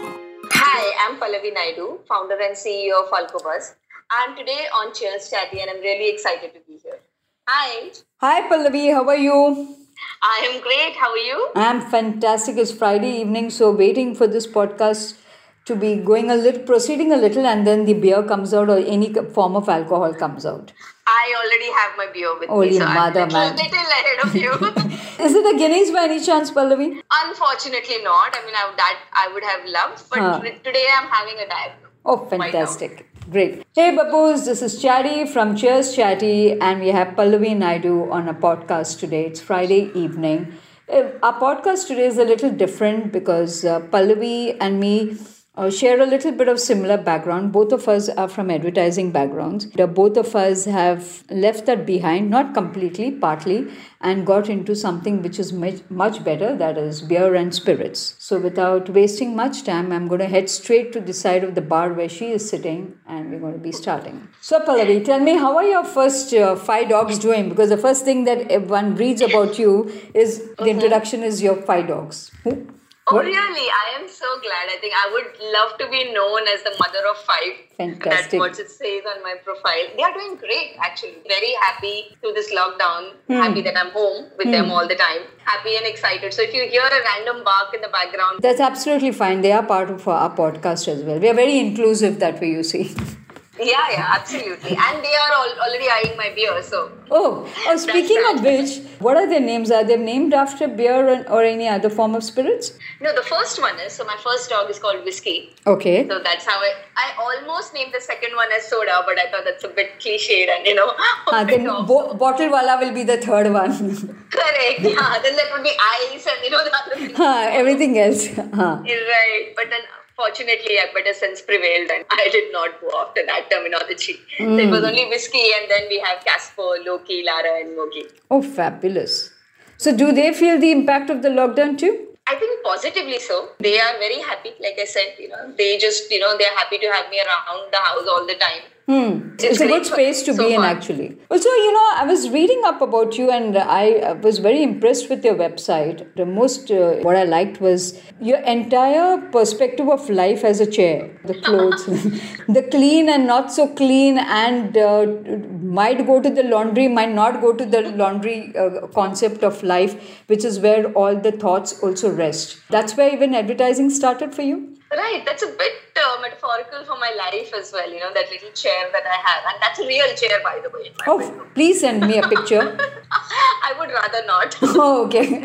Hi, I'm Pallavi Naidu, founder and CEO of Alcobuzz. I'm today on Cheers Chatty and I'm really excited to be here. Hi. Hi Pallavi, how are you? I am great. How are you? I'm fantastic. It's Friday evening, so waiting for this podcast to be going a little, proceeding a little, and then the beer comes out or any form of alcohol comes out. I already have my beer with Holy me, so mother, I'm a man. little, little ahead of you. Is it a Guinness by any chance, Pallavi? Unfortunately, not. I mean, I, that I would have loved, but Huh. today I'm having a diet. Oh, fantastic. Great. Hey, Babus, this is Chatty from Cheers Chatty, and we have Pallavi Naidu on a podcast today. It's Friday evening. Uh, Our podcast today is a little different because uh, Pallavi and me uh, share a little bit of similar background. Both of us are from advertising backgrounds. Both of us have left that behind, not completely, partly, and got into something which is much, much better that is beer and spirits. So, without wasting much time, I'm going to head straight to the side of the bar where she is sitting and we're going to be starting. So, Pallavi, tell me, how are your first uh, five dogs doing? Because the first thing that one reads about you is the introduction is your five dogs. Who? Oh, What? really? I am so glad. I think I would love to be known as the mother of five. Fantastic. That's what it says on my profile. They are doing great, actually. Very happy through this lockdown. Hmm. Happy that I'm home with them all the time. Happy and excited. So if you hear a random bark in the background, That's absolutely fine. They are part of our podcast as well. We are very inclusive that way, you see. yeah, yeah, absolutely. And they are all already eyeing my beer. So Oh, oh speaking of which, what are their names? Are they named after beer or any other form of spirits? no, the first one is so my first dog is called Whiskey. Okay. So that's how I I almost named the second one as soda, but I thought that's a bit cliched and you know. Ah, then bo- bottle wala will be the third one. Correct. Yeah. Then that would be ice and you know the other thing. Ah, Everything else. Ah. Right. But then fortunately a better sense prevailed and I did not go after that terminology. So it was hmm. only whiskey and then we have Casper, Loki, Lara and Mogi. Oh, fabulous. So, do they feel the impact of the lockdown too? I think positively so. They are very happy. Like I said, you know, they just, you know, they're happy to have me around the house all the time. Hmm. It's, It's a good space to so be in, far. actually. Also, you know, I was reading up about you and I was very impressed with your website. The most, uh, what I liked was your entire perspective of life as a chair, the clothes, the clean and not so clean, and uh, might go to the laundry, might not go to the laundry uh, concept of life, which is where all the thoughts also rest. That's where even advertising started for you? Right, that's a bit uh, metaphorical for my life as well, you know, that little chair that I have. And that's a real chair, by the way, Oh, bedroom. please send me a picture. I would rather not. Oh, okay.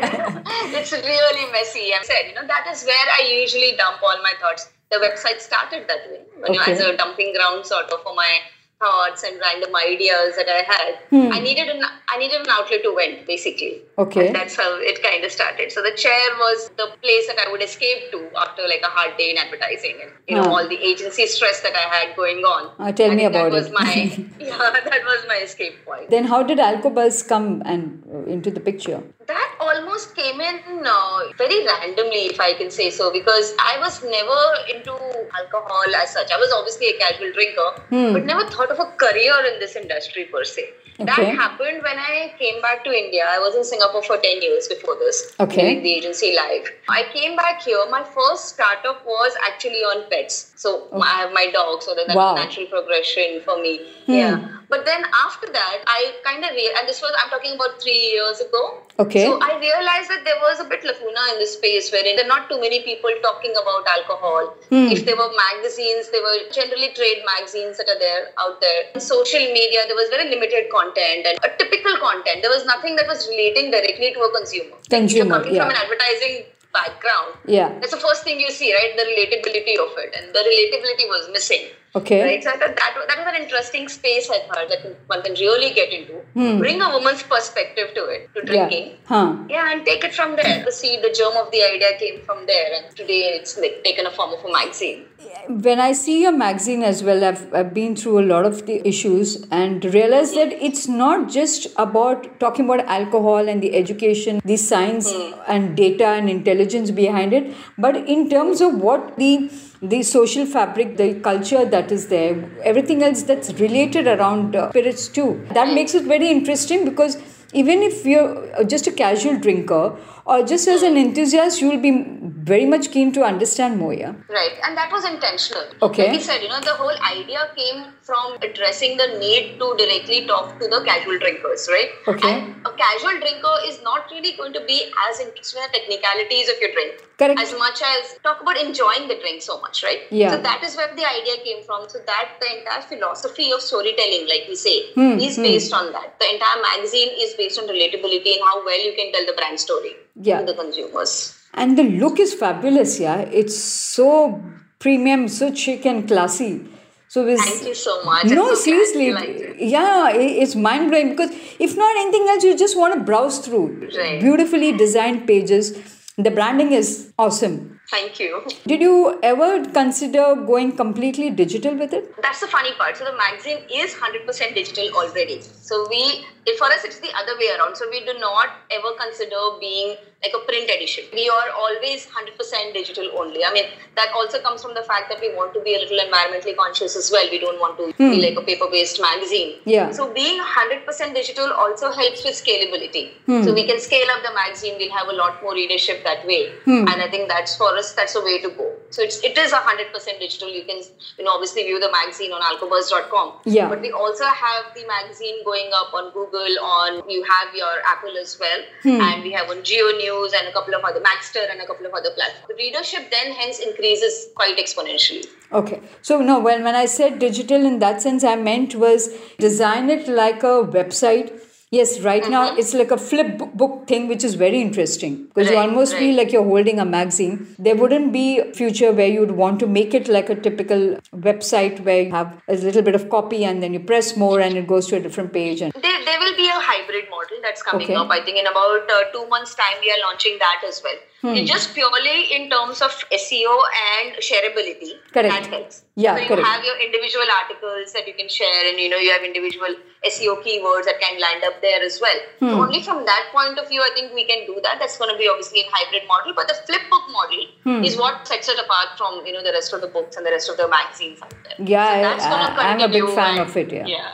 it's really messy. I said, you know, that is where I usually dump all my thoughts. The website started that way, you know, Okay. as a dumping ground sort of for my thoughts and random ideas that I had. Hmm. I needed an I needed an outlet to vent, basically. Okay. And that's how it kind of started. So the chair was the place that I would escape to after like a hard day in advertising and you know Huh. all the agency stress that I had going on. Ah, tell I me about that was it. My, yeah, that was my escape point. Then how did Alcobuzz come and uh, into the picture? That almost came in uh, very randomly, if I can say so, because I was never into alcohol as such. I was obviously a casual drinker, but never thought of a career in this industry per se. That happened when I came back to India. I was in Singapore for 10 years before this, Okay. the agency live. I came back here. My first startup was actually on pets. So I have my dog, so that, that Wow. was natural progression for me. Yeah. But then after that, I kind of, re- and this was, I'm talking about three years ago. Okay. So I realized that there was a bit lacuna in this space wherein there are not too many people talking about alcohol. Hmm. If there were magazines, there were generally trade magazines that are there out there. In social media, there was very limited content and a typical content. There was nothing that was relating directly to a consumer. Consumer, you're coming yeah. from an advertising background, Yeah. that's the first thing you see, right? The relatability of it, and the relatability was missing. Okay. Right, so I thought that that was an interesting space. I thought that one can really get into, bring a woman's perspective to it, to Hmm. Yeah. drinking, Huh. yeah, and take it from there. The seed, the germ of the idea came from there, and today it's like taken a form of a magazine. When I see your magazine as well, I've, I've been through a lot of the issues and realized that it's not just about talking about alcohol and the education, the science and data and intelligence behind it, but in terms of what the the social fabric, the culture that is there, everything else that's related around uh, spirits too. That makes it very interesting because even if you're uh, just a casual drinker or just as an enthusiast, you will be very much keen to understand more. Yeah. Right, and that was intentional. Okay. Like you said, you know, the whole idea came from addressing the need to directly talk to the casual drinkers, right? Okay. And a casual drinker is not really going to be as interested in the technicalities of your drink. Correct. As much as talk about enjoying the drink so much, right? Yeah. So that is where the idea came from. So that the entire philosophy of storytelling, like we say, Hmm, is based on that. The entire magazine is based on relatability and how well you can tell the brand story Yeah. to the consumers. And the look is fabulous, yeah. It's so premium, so chic and classy. So it's, Thank you so much. No, so seriously, it. yeah, it's mind blowing because if not anything else, you just want to browse through Right. beautifully designed pages. The branding is awesome. Thank you. Did you ever consider going completely digital with it? That's the funny part. So the magazine is 100% digital already. So we, for us, it's the other way around. So we do not ever consider being like a print edition. We are always 100% digital only. I mean, that also comes from the fact that we want to be a little environmentally conscious as well. We don't want to be hmm. like a paper-based magazine. Yeah. So being 100% digital also helps with scalability. Hmm. So we can scale up the magazine. We'll have a lot more readership that way. Hmm. And I think that's for us, that's the way to go. So it's, it is 100% digital. You can, you know, obviously view the magazine on alcobuzz.com. Yeah. But we also have the magazine going up on Google, on you have your Apple as well. Hmm. And we have on JioNews and a couple of other, Magzter and a couple of other platforms. The readership then hence increases quite exponentially. Okay. So no, when when I said digital in that sense, I meant was design it like a website. Yes, right now it's like a flip book thing, which is very interesting because you Right, almost feel like you're holding a magazine. There wouldn't be a future where you would want to make it like a typical website where you have a little bit of copy and then you press more and it goes to a different page. And There, there will be a hybrid model that's coming Okay. up. I think in about uh, two months' time, we are launching that as well. Hmm. Just purely in terms of SEO and shareability. Correct. That helps. Yeah, so you correct. have your individual articles that you can share, and you know you have individual SEO keywords that can land up there as well. Hmm. So only from that point of view, I think we can do that. That's going to be obviously in hybrid model, but the flip book model Hmm. is what sets it apart from you know the rest of the books and the rest of the magazines out there. Yeah, so that's gonna I- I'm a big fan and- of it, yeah. Yeah.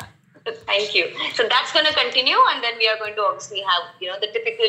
Thank you. So that's going to continue, and then we are going to obviously have, you know, the typical.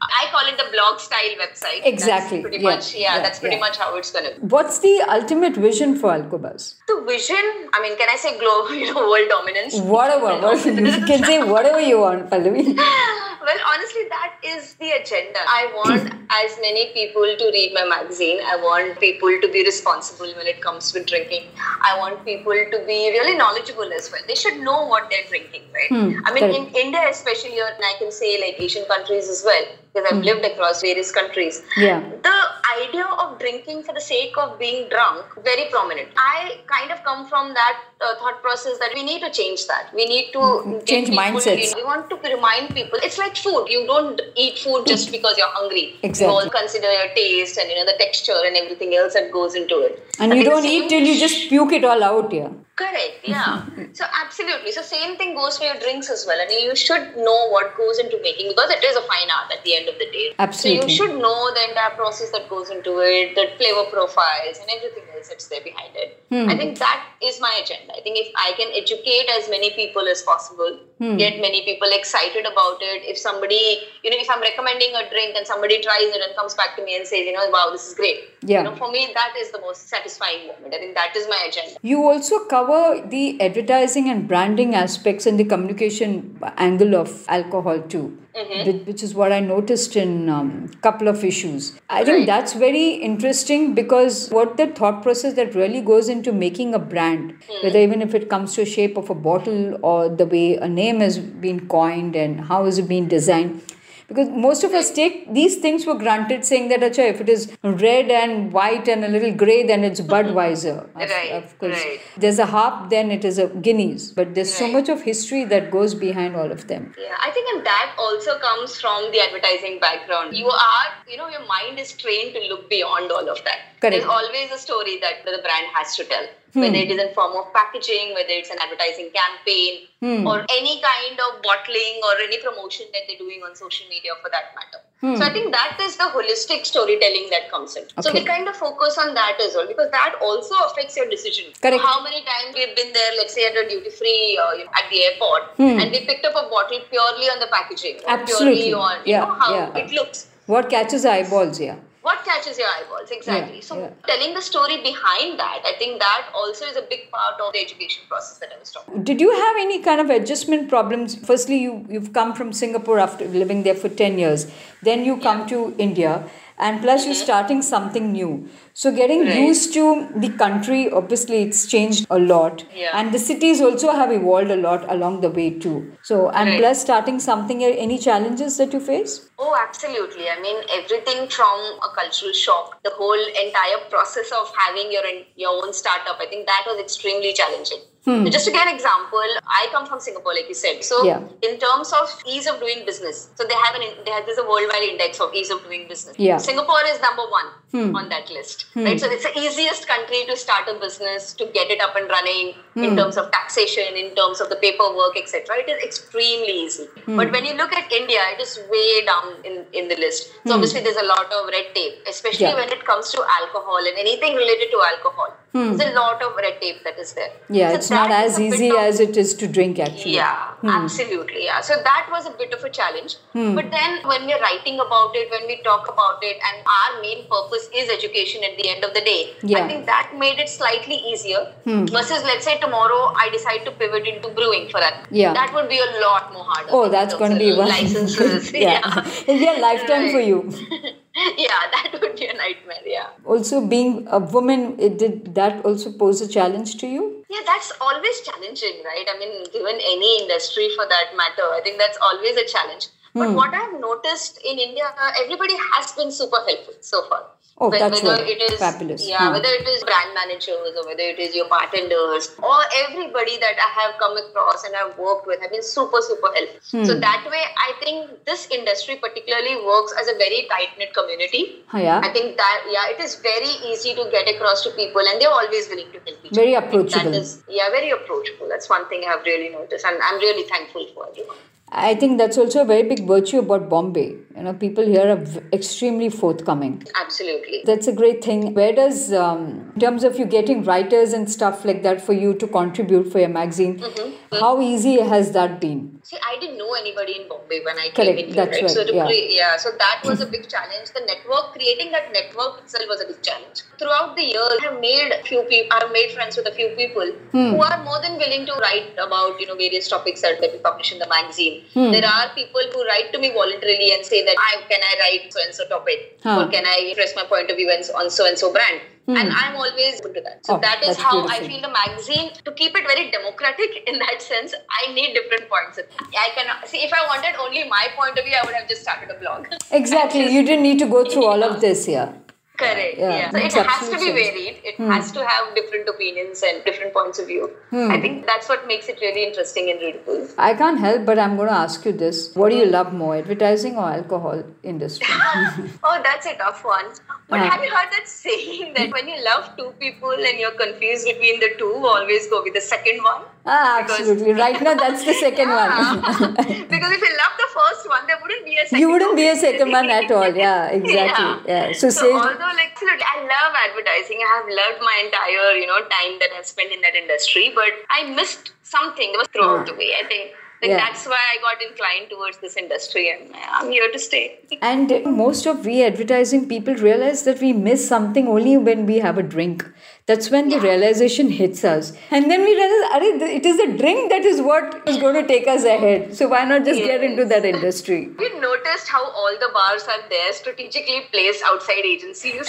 I call it the blog style website. Exactly. That's pretty Yeah. much. Yeah, Yeah. that's pretty Yeah. much how it's going to. Be. what's the ultimate vision for Alcobuzz? The vision. I mean, can I say global, you know, world dominance? Whatever, what, you can say whatever you want, Pallavi. well, honestly, that is the agenda. I want as many people to read my magazine. I want people to be responsible when it comes to drinking. I want people to be really knowledgeable as well. They should know what they're drinking, right? Hmm, I mean, in. India, especially, and I can say like Asian countries as well, because I've lived across various countries. Yeah. The idea of drinking for the sake of being drunk, very prominent. I kind of come from that uh, thought process that we need to change that. We need to get Hmm. Change mindsets. We want to remind people it's like food. You don't eat food just because you're hungry. Exactly. You all consider your taste and you know the texture and everything else that goes into it. And I you don't eat till you just puke it all out, yeah. Correct, yeah. so absolutely. So same thing goes for your drinks as well. I mean, you should know what goes into making because it is a fine art at the end of the day. Absolutely. So you should know the entire process that goes into it, the flavor profiles and everything else that's there behind it. Hmm. I think that is my agenda. I think if I can educate as many people as possible, Hmm. get many people excited about it. If somebody, you know, if I'm recommending a drink and somebody tries it and comes back to me and says, you know, wow, this is great. Yeah. You know, for me, that is the most satisfying moment. I think that is my agenda. You also cover the advertising and branding aspects and the communication angle of alcohol too, which- which is what I noticed in a um, couple of issues. I think that's very interesting because what the thought process that really goes into making a brand, whether even if it comes to a shape of a bottle or the way a name has been coined and how is it being designed because most of us take these things for granted saying that Acha, if it is red and white and a little gray then it's budweiser Right, of course right. there's a harp then it is a guinness but there's so much of history that goes behind all of them Yeah, I think and that also comes from the advertising background. You are, you know, your mind is trained to look beyond all of that. Correct. There's always a story that the brand has to tell. Whether hmm. it is in form of packaging, whether it's an advertising campaign, hmm. or any kind of bottling or any promotion that they're doing on social media for that matter. Hmm. So I think that is the holistic storytelling that comes in. So we kind of focus on that as well because that also affects your decision. Correct. How many times we've been there, let's say at a duty free or uh, you know, at the airport, and we picked up a bottle purely on the packaging, Absolutely. purely on you Yeah, know how yeah. it looks What catches eyeballs, yeah. What catches your eyeballs exactly Yeah, so yeah. telling the story behind that i think that also is a big part of the education process that i was talking Did you have any kind of adjustment problems? Firstly, you, you've come from Singapore after living there for 10 years. Then you come to India, and plus you're starting something new. So, getting. Right. used to the country, obviously, it's changed a lot. Yeah. And the cities also have evolved a lot along the way, too. So, and Right. plus starting something, uh, any challenges that you face? Oh, absolutely. I mean, everything from a cultural shock, the whole entire process of having your your own startup. I think that was extremely challenging. So just to give an example, I come from Singapore, like you said. So, Yeah. in terms of ease of doing business, so they have an they have this a worldwide index of ease of doing business. Yeah. Singapore is number one hmm. on that list, hmm. right? So it's the easiest country to start a business, to get it up and running in terms of taxation, in terms of the paperwork, etc. It is extremely easy. But when you look at India, it is way down in, in the list. So obviously there's a lot of red tape, especially Yeah. when it comes to alcohol and anything related to alcohol. There's a lot of red tape that is there. Yeah, So it's not as easy of- as it is to drink, actually. yeah, absolutely. Yeah. So that was a bit of a challenge. Hmm. But then when we're writing about it, when we talk about it, and our main purpose is education at the end of the day, Yeah. Hmm. I think that made it slightly easier. Versus, let's say tomorrow I decide to pivot into brewing for that. Yeah. That would be a lot more harder. Oh, that's going to be one. licenses. yeah. It'll be a lifetime for you. yeah, that would be a nightmare. Yeah. Also, being a woman, it did that also pose a challenge to you? Yeah, that's always challenging, right? I mean, given any industry for that matter, I think that's always a challenge. Hmm. But what I've noticed in India, everybody has been super helpful so far. Oh, that's whether it is Fabulous. yeah, Hmm. whether it is brand managers or whether it is your bartenders or everybody that I have come across and I've worked with have been super super helpful. Hmm. So that way, I think this industry particularly works as a very tight knit community. Oh, yeah. I think that yeah, it is very easy to get across to people, and they're always willing to help each Very other. Think approachable. That is yeah, very approachable. That's one thing I've really noticed, and I'm really thankful for everyone. I think that's also a very big virtue about Bombay. You know, people here are extremely forthcoming. Absolutely. That's a great thing. Where does, um, in terms of you getting writers and stuff like that for you to contribute for your magazine, Mm-hmm. how easy has that been? See, I didn't know anybody in Bombay when I Correct, came in here, that's right? right, So yeah. create, yeah, so that was a big challenge. The network, creating that network itself was a big challenge. Throughout the year, I have made few people, I have made friends with a few people Hmm. who are more than willing to write about, you know, various topics that, we publish in the magazine. Hmm. There are people who write to me voluntarily and say that, I, can I write so and so topic? Huh. Or can I express my point of view on so and so brand? And I'm always open to that. So Hmm. Oh, that is how I feel the magazine to keep it very democratic in that sense i need different points i can see if i wanted only my point of view i would have just started a blog Exactly. You didn't need to go through all of this here. Correct Yeah, yeah, so it has to be varied. It has to have different opinions and different points of view. Hmm. i think that's what makes it really interesting and readable. I can't help, but I'm going to ask you this: What do you love more, advertising or alcohol industry? oh that's a tough one. But Yeah. have you heard that saying that when you love two people and you're confused between the two always go with the second one ah, Because- absolutely. Right now, that's the second one. Because if you love the first one there wouldn't be a second you wouldn't be a second one at all. Yeah, exactly. Yeah. So, So, say. although like absolutely, I love advertising. I have loved my entire you know time that I've spent in that industry, but I missed something that was throughout the way. I think like Yeah. that's why I got inclined towards this industry, and I'm here to stay. And most of we advertising people realize that we miss something only when we have a drink. That's when the realization hits us. And then we realize, "Arey, th- it is the drink that is what is going to take us ahead. So why not just get into that industry? You noticed how all the bars are there strategically placed outside agencies?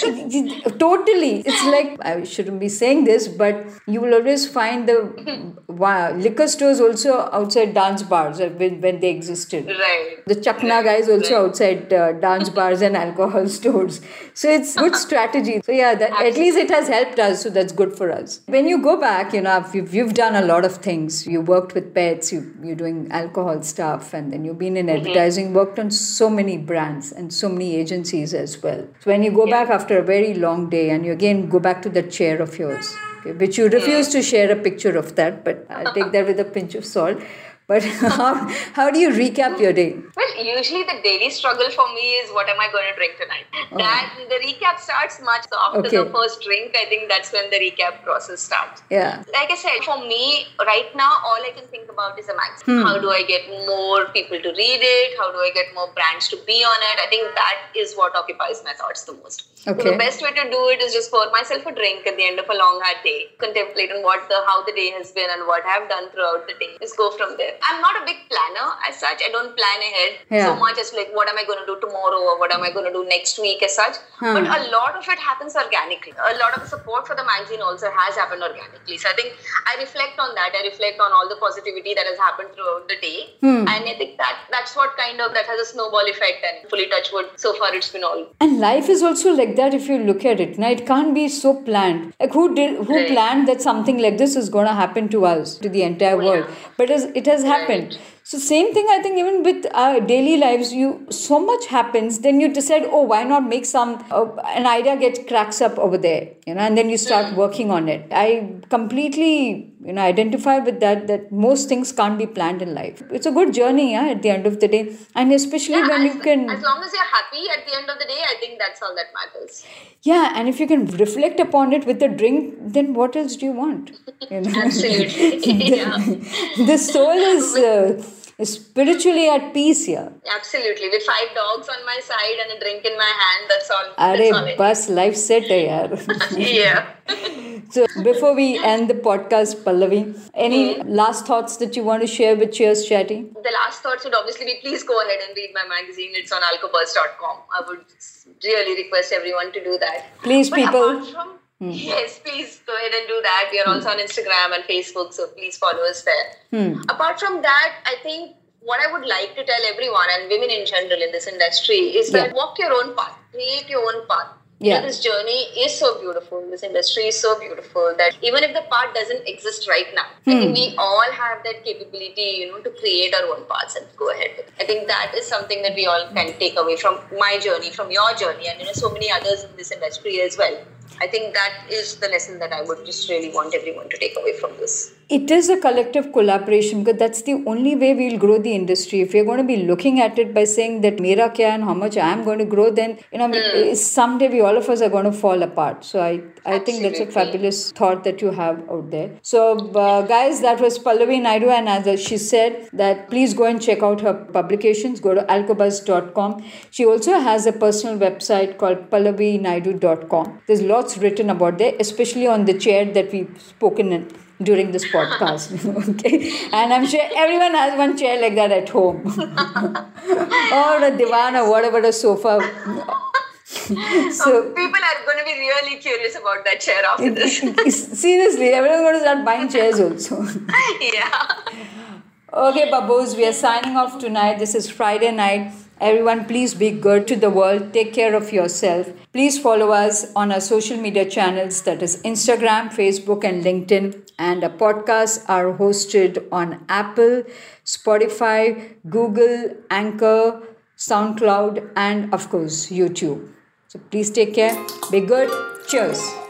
totally. It's like, I shouldn't be saying this, but you will always find the liquor stores also outside dance bars uh, when, when they existed. right. The Chakna guys also outside uh, dance bars and alcohol stores. So it's good strategy. So yeah, that, at least it has helped us. So that's good for us. When you go back, you know, you've, you've done a lot of things. You worked with pets. You you're doing alcohol stuff, and then you've been in mm-hmm. advertising. Worked on so many brands and so many agencies as well. So when you go back after a very long day, and you again go back to that chair of yours, okay, which you refuse mm. to share a picture of that, but I'll take that with a pinch of salt. But how, how do you recap your day? Well, usually the daily struggle for me is what am I going to drink tonight? Oh. That the recap starts much after okay. the first drink. I think that's when the recap process starts. Yeah. Like I said, for me right now, all I can think about is a magazine. Hmm. How do I get more people to read it? How do I get more brands to be on it? I think that is what occupies my thoughts the most. Okay. So the best way to do it is just pour myself a drink at the end of a long hard day, contemplate on what the how the day has been and what I've done throughout the day. Just go from there. I'm not a big planner as such. I don't plan ahead yeah. so much as like what am I going to do tomorrow or what am I going to do next week as such. Hmm. But a lot of it happens organically. A lot of the support for the magazine also has happened organically. So I think I reflect on that. I reflect on all the positivity that has happened throughout the day, hmm. and I think that that's what kind of that has a snowball effect. And fully touch wood, so far it's been all. And life is also like that if you look at it. Now it can't be so planned. Like who did who right. planned that something like this is going to happen to us to the entire oh, world? Yeah. But it has happened. So same thing, I think even with our daily lives, you so much happens. Then you decide, oh, why not make some uh, an idea gets cracks up over there, you know, and then you start working on it. I completely you know identify with that that most things can't be planned in life. It's a good journey, yeah, at the end of the day, and especially yeah, when as, you can. As long as you're happy at the end of the day, I think that's all that matters. Yeah, and if you can reflect upon it with a drink, then what else do you want? You know? Absolutely. the, yeah. the soul is. Uh, spiritually at peace here. Absolutely. With five dogs on my side and a drink in my hand, that's all. All bus life set hai yaar. yeah. so before we end the podcast, Pallavi, any mm. last thoughts that you want to share with Cheers Chatty? The last thoughts would obviously be please go ahead and read my magazine. It's on alcobuzz.com. I would really request everyone to do that. Please, but people. From, Hmm. Yes, please go ahead and do that. We are hmm. also on Instagram and Facebook, so please follow us there. Hmm. Apart from that, I think what I would like to tell everyone and women in general in this industry is that yeah. walk your own path, create your own path. Yeah. This journey is so beautiful. This industry is so beautiful that even if the path doesn't exist right now. I think we all have that capability, you know, to create our own paths and go ahead. I think that is something that we all can take away from my journey, from your journey, and you know, so many others in this industry as well. I think that is the lesson that I would just really want everyone to take away from this. It is a collective collaboration because that's the only way we'll grow the industry. If we're going to be looking at it by saying that mera kya and how much I am going to grow, then you know mm. someday we all of us are going to fall apart. So I I think that's a fabulous thought that you have out there. So uh, guys, that was Pallavi Naidu, and as she said that please go and check out her publications. Go to alcobuzz.com. She also has a personal website called pallavinaidu.com. There's lots written about there, especially on the chair that we've spoken in during this podcast. okay, and I'm sure everyone has one chair like that at home, or a divan, or whatever, a sofa. so um, people are going to be really curious about that chair after this. seriously, everyone's going to start buying chairs also. yeah. Okay, babos, we are signing off tonight. This is Friday night. Everyone, please be good to the world. Take care of yourself. Please follow us on our social media channels that is Instagram, Facebook, and LinkedIn. And our podcasts are hosted on Apple, Spotify, Google, Anchor, SoundCloud, and of course, YouTube. So please take care. Be good. Cheers.